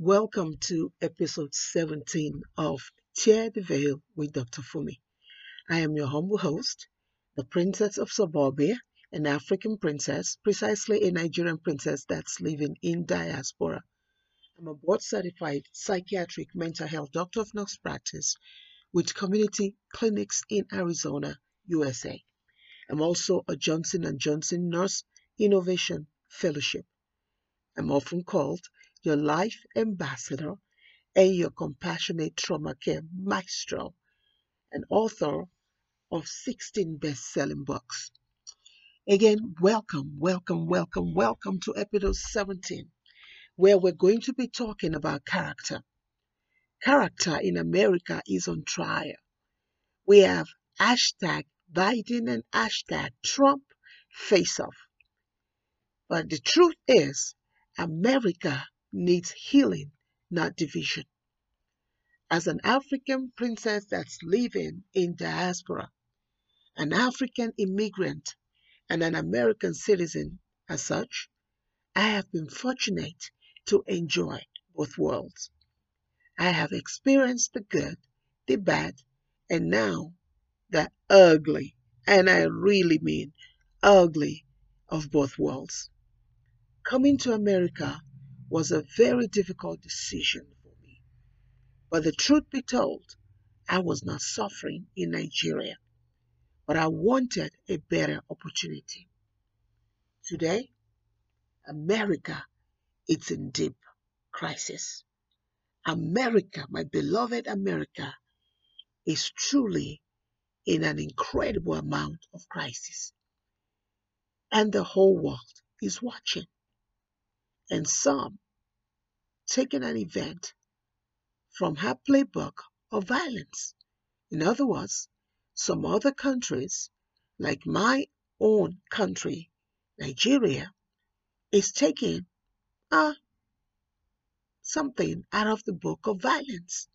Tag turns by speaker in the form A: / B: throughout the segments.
A: Welcome to episode 17 of Tear the Veil with Dr. Fumi. I am your humble host, the Princess of Suburbia, an African princess, precisely a Nigerian princess that's living in diaspora. I'm a board certified psychiatric mental health doctor of nurse practice with community clinics in Arizona, USA. I'm also a Johnson & Johnson Nurse Innovation Fellowship. I'm often called your life ambassador and your compassionate trauma care maestro, and author of 16 best-selling books. Again, welcome, welcome, welcome, welcome to episode 17, where we're going to be talking about character. Character in America is on trial. We have hashtag Biden and hashtag Trump face off. But the truth is, America needs healing, not division. As an African princess that's living in diaspora, an African immigrant, and an American citizen as such, I have been fortunate to enjoy both worlds. I have experienced the good, the bad, and now the ugly, and I really mean ugly, of both worlds. Coming to America was a very difficult decision for me. But the truth be told, I was not suffering in Nigeria, but I wanted a better opportunity. Today, America is in deep crisis. America, my beloved America, is truly in an incredible amount of crisis. And the whole world is watching. And some taking an event from her playbook of violence. In other words, some other countries, like my own country, Nigeria, is taking uh, something out of the book of violence.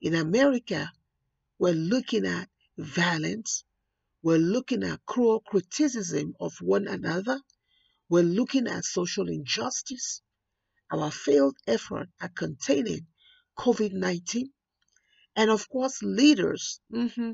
A: In America, we're looking at violence. We're looking at cruel criticism of one another. We're looking at social injustice our failed effort at containing COVID 19, and of course, leaders, mm-hmm,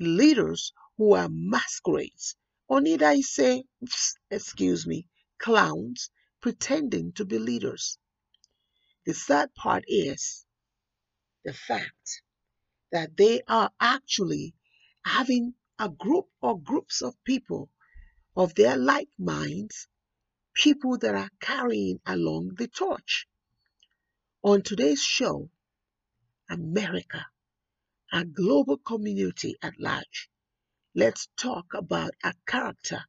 A: leaders who are masquerades, or need I say, excuse me, clowns pretending to be leaders. The sad part is the fact that they are actually having a group or groups of people of their like minds people that are carrying along the torch. On today's show, America, a global community at large, let's talk about our character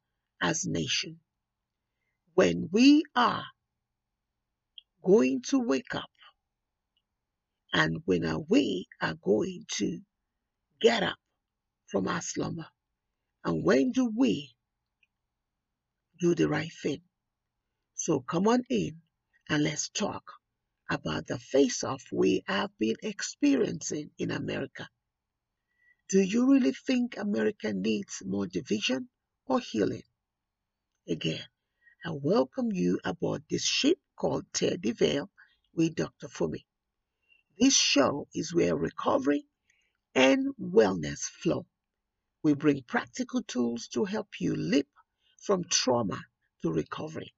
A: as nation. When we are going to wake up and when are we are going to get up from our slumber and when do we do the right thing? So come on in and let's talk about the face off we have been experiencing in America. Do you really think America needs more division or healing? Again, I welcome you aboard this ship called Tear the Veil with Dr. Fumi. This show is where recovery and wellness flow. We bring practical tools to help you leap from trauma to recovery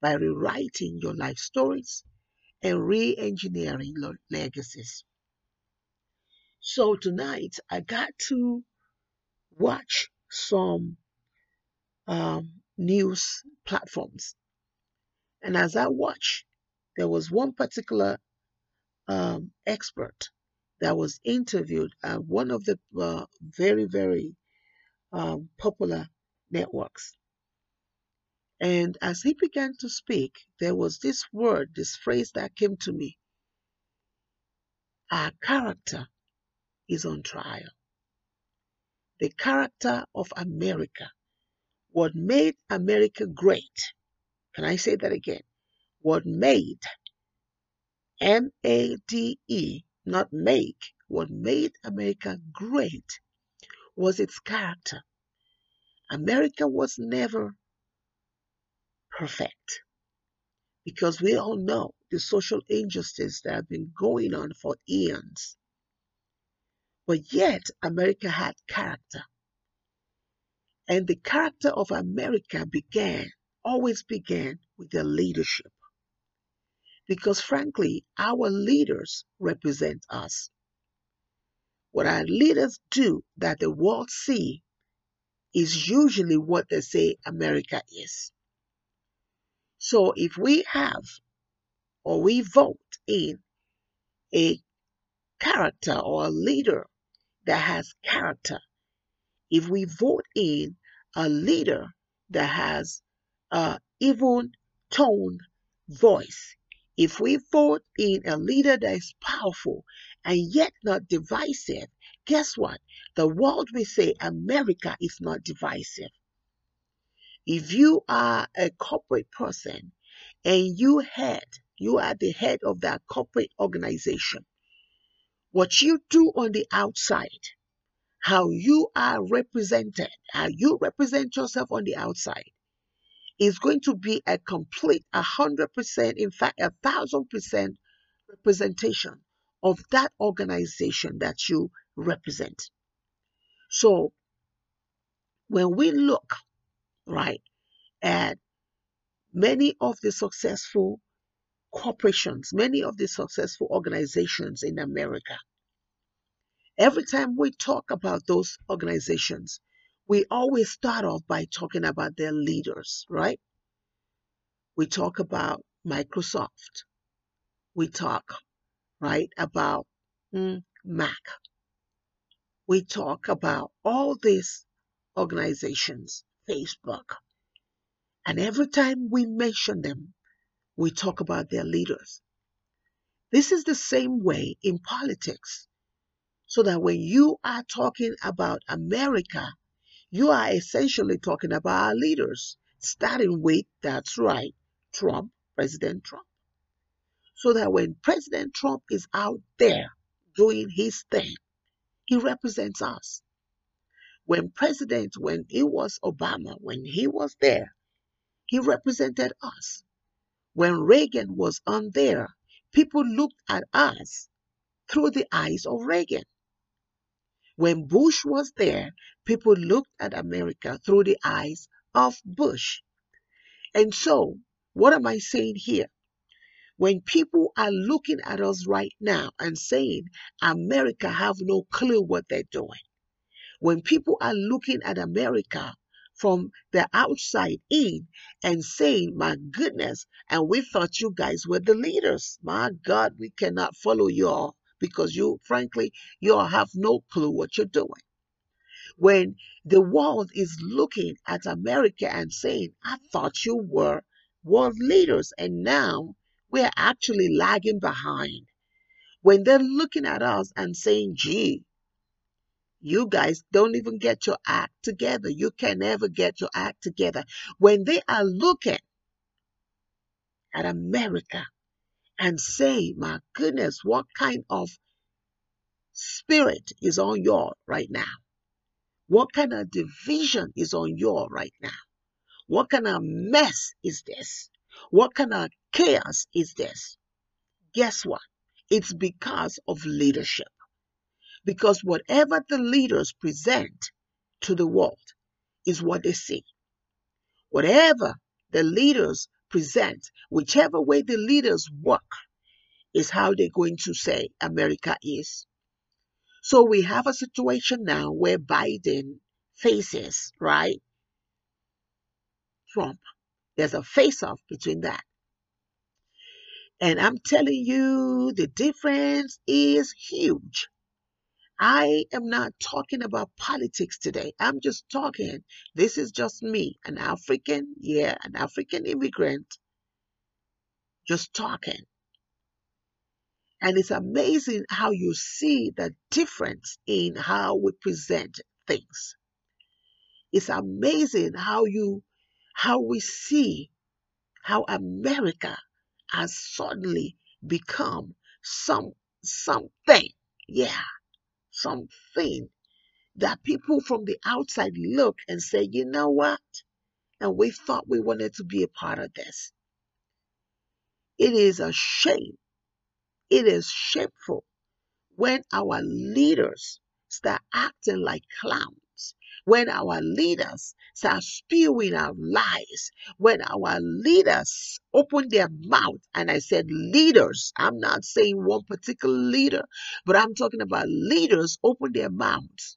A: by rewriting your life stories and re engineering your legacies. So tonight I got to watch some um, news platforms. And as I watched, there was one particular um, expert that was interviewed at one of the uh, very, very um, popular networks. And as he began to speak, there was this word, this phrase that came to me. Our character is on trial. The character of America, what made America great. Can I say that again? What made M A D E, not make, what made America great was its character. America was never perfect. because we all know the social injustice that have been going on for eons. But yet, America had character. And the character of America began, always began with their leadership. Because frankly, our leaders represent us. What our leaders do that the world see is usually what they say America is. So if we have or we vote in a character or a leader that has character, if we vote in a leader that has a even toned voice, if we vote in a leader that is powerful and yet not divisive, guess what? The world will say America is not divisive. If you are a corporate person and you head, you are the head of that corporate organization, what you do on the outside, how you are represented, how you represent yourself on the outside, is going to be a complete, a hundred percent, in fact, a thousand percent representation of that organization that you represent. So when we look right? And many of the successful corporations, many of the successful organizations in America, every time we talk about those organizations, we always start off by talking about their leaders, right? We talk about Microsoft. We talk, right, about mm, Mac. We talk about all these organizations Facebook. And every time we mention them, we talk about their leaders. This is the same way in politics. So that when you are talking about America, you are essentially talking about our leaders, starting with, that's right, Trump, President Trump. So that when President Trump is out there doing his thing, he represents us when president, when it was Obama, when he was there, he represented us. When Reagan was on there, people looked at us through the eyes of Reagan. When Bush was there, people looked at America through the eyes of Bush. And so, what am I saying here? When people are looking at us right now and saying America have no clue what they're doing, when people are looking at America from the outside in and saying, My goodness, and we thought you guys were the leaders. My God, we cannot follow you all because you, frankly, you all have no clue what you're doing. When the world is looking at America and saying, I thought you were world leaders, and now we're actually lagging behind. When they're looking at us and saying, gee, you guys don't even get your act together. You can never get your act together. When they are looking at America and say, my goodness, what kind of spirit is on your right now? What kind of division is on your right now? What kind of mess is this? What kind of chaos is this? Guess what? It's because of leadership. Because whatever the leaders present to the world is what they see. Whatever the leaders present, whichever way the leaders work, is how they're going to say America is. So we have a situation now where Biden faces, right? Trump. There's a face off between that. And I'm telling you, the difference is huge. I am not talking about politics today. I'm just talking. This is just me, an African, yeah, an African immigrant, just talking. And it's amazing how you see the difference in how we present things. It's amazing how you, how we see how America has suddenly become some, something. Yeah something that people from the outside look and say, you know what? And we thought we wanted to be a part of this. It is a shame. It is shameful when our leaders start acting like clowns, when our leaders start spewing out lies, when our leaders open their mouth, and I said leaders, I'm not saying one particular leader, but I'm talking about leaders open their mouths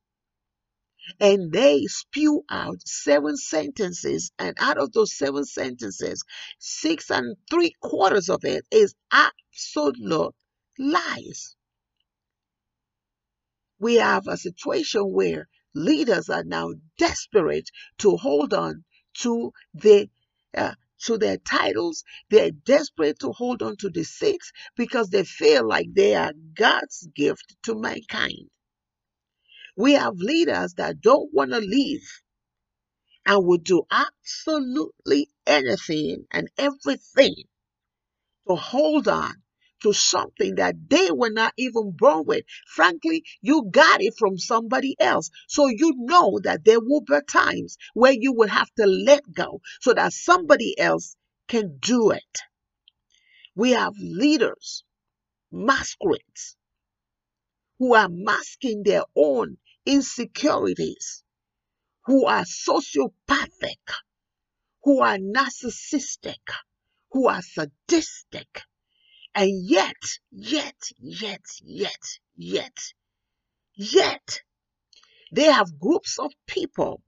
A: and they spew out seven sentences, and out of those seven sentences, six and three quarters of it is absolute lies. We have a situation where leaders are now desperate to hold on to the uh, to their titles. They're desperate to hold on to the seats because they feel like they are God's gift to mankind. We have leaders that don't want to leave and will do absolutely anything and everything to hold on to something that they were not even born with. Frankly, you got it from somebody else. So you know that there will be times where you will have to let go so that somebody else can do it. We have leaders, masquerades, who are masking their own insecurities, who are sociopathic, who are narcissistic, who are sadistic, and yet, yet, yet, yet, yet, yet, they have groups of people.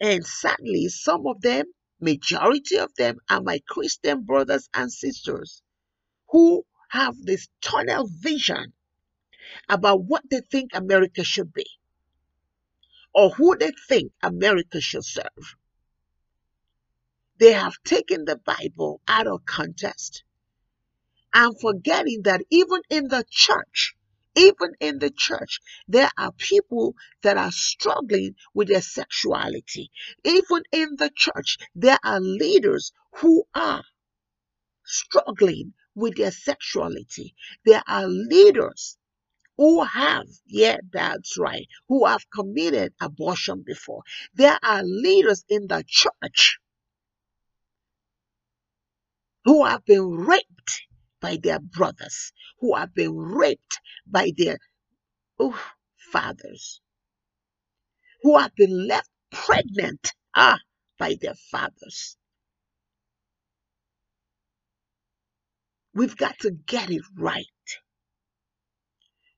A: And sadly, some of them, majority of them, are my Christian brothers and sisters who have this tunnel vision about what they think America should be or who they think America should serve. They have taken the Bible out of context and forgetting that even in the church, even in the church, there are people that are struggling with their sexuality. Even in the church, there are leaders who are struggling with their sexuality. There are leaders who have, yeah, that's right, who have committed abortion before. There are leaders in the church who have been raped by their brothers, who have been raped by their oh, fathers, who have been left pregnant ah, by their fathers. We've got to get it right.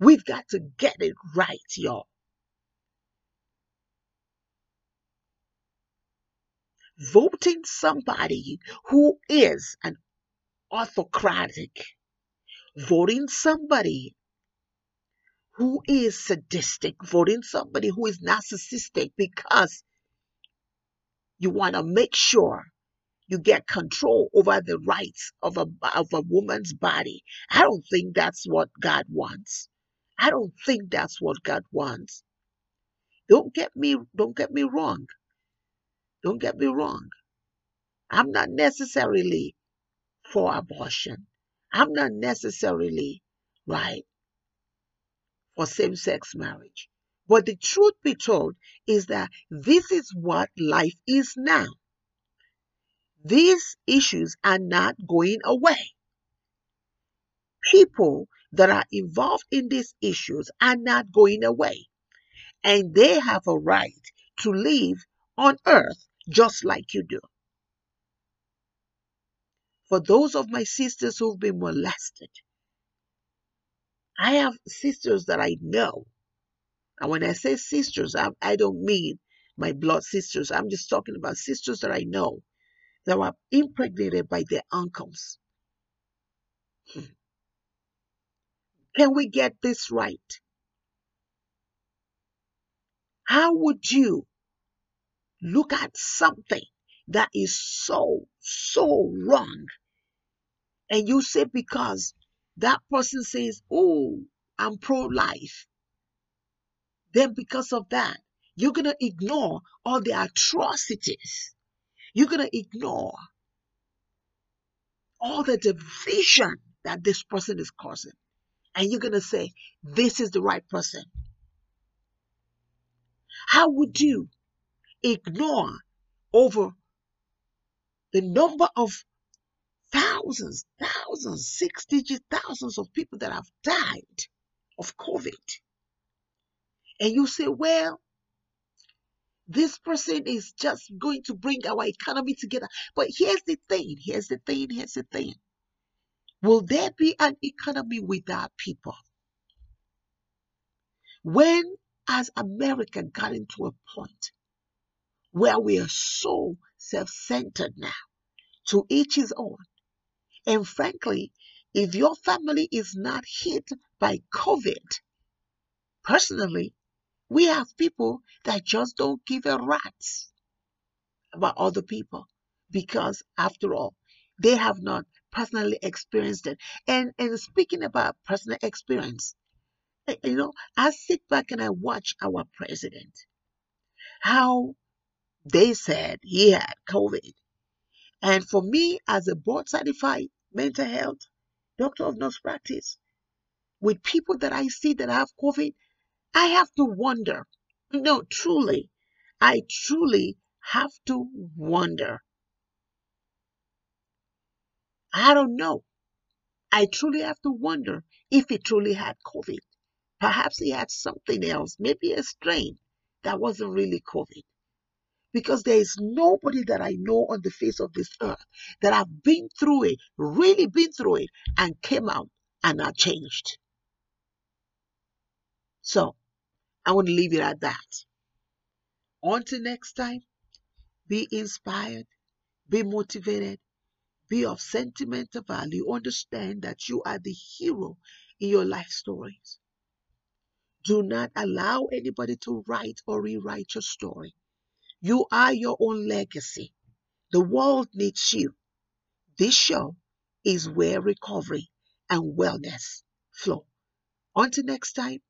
A: We've got to get it right, y'all. Voting somebody who is an autocratic, voting somebody who is sadistic, voting somebody who is narcissistic because you want to make sure you get control over the rights of a, of a woman's body. I don't think that's what God wants. I don't think that's what God wants. Don't get me don't get me wrong. Don't get me wrong. I'm not necessarily for abortion. I'm not necessarily right for same-sex marriage. But the truth be told is that this is what life is now. These issues are not going away. People that are involved in these issues are not going away. And they have a right to live on earth just like you do. For those of my sisters who've been molested, I have sisters that I know. And when I say sisters, I, I don't mean my blood sisters. I'm just talking about sisters that I know that were impregnated by their uncles. Hmm. Can we get this right? How would you look at something that is so, so wrong and you say because that person says, Oh, I'm pro life, then because of that, you're going to ignore all the atrocities. You're going to ignore all the division that this person is causing and you're going to say, This is the right person. How would you ignore over the number of thousands, thousands, six digit thousands of people that have died of COVID. And you say, well, this person is just going to bring our economy together. But here's the thing, here's the thing, here's the thing. Will there be an economy without people? When, as America, got into a point where we are so self centered now, to each his own. And frankly, if your family is not hit by COVID, personally, we have people that just don't give a rat's about other people because, after all, they have not personally experienced it. And and speaking about personal experience, you know, I sit back and I watch our president, how they said he had COVID. And for me, as a board certified mental health doctor of nurse practice, with people that I see that have COVID, I have to wonder. No, truly, I truly have to wonder. I don't know. I truly have to wonder if he truly had COVID. Perhaps he had something else, maybe a strain that wasn't really COVID. Because there is nobody that I know on the face of this earth that have been through it, really been through it, and came out and are changed. So, I want to leave it at that. Until next time, be inspired, be motivated, be of sentimental value. Understand that you are the hero in your life stories. Do not allow anybody to write or rewrite your story. You are your own legacy. The world needs you. This show is where recovery and wellness flow. Until next time,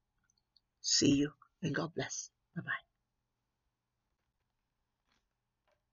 A: see you and God bless. Bye bye.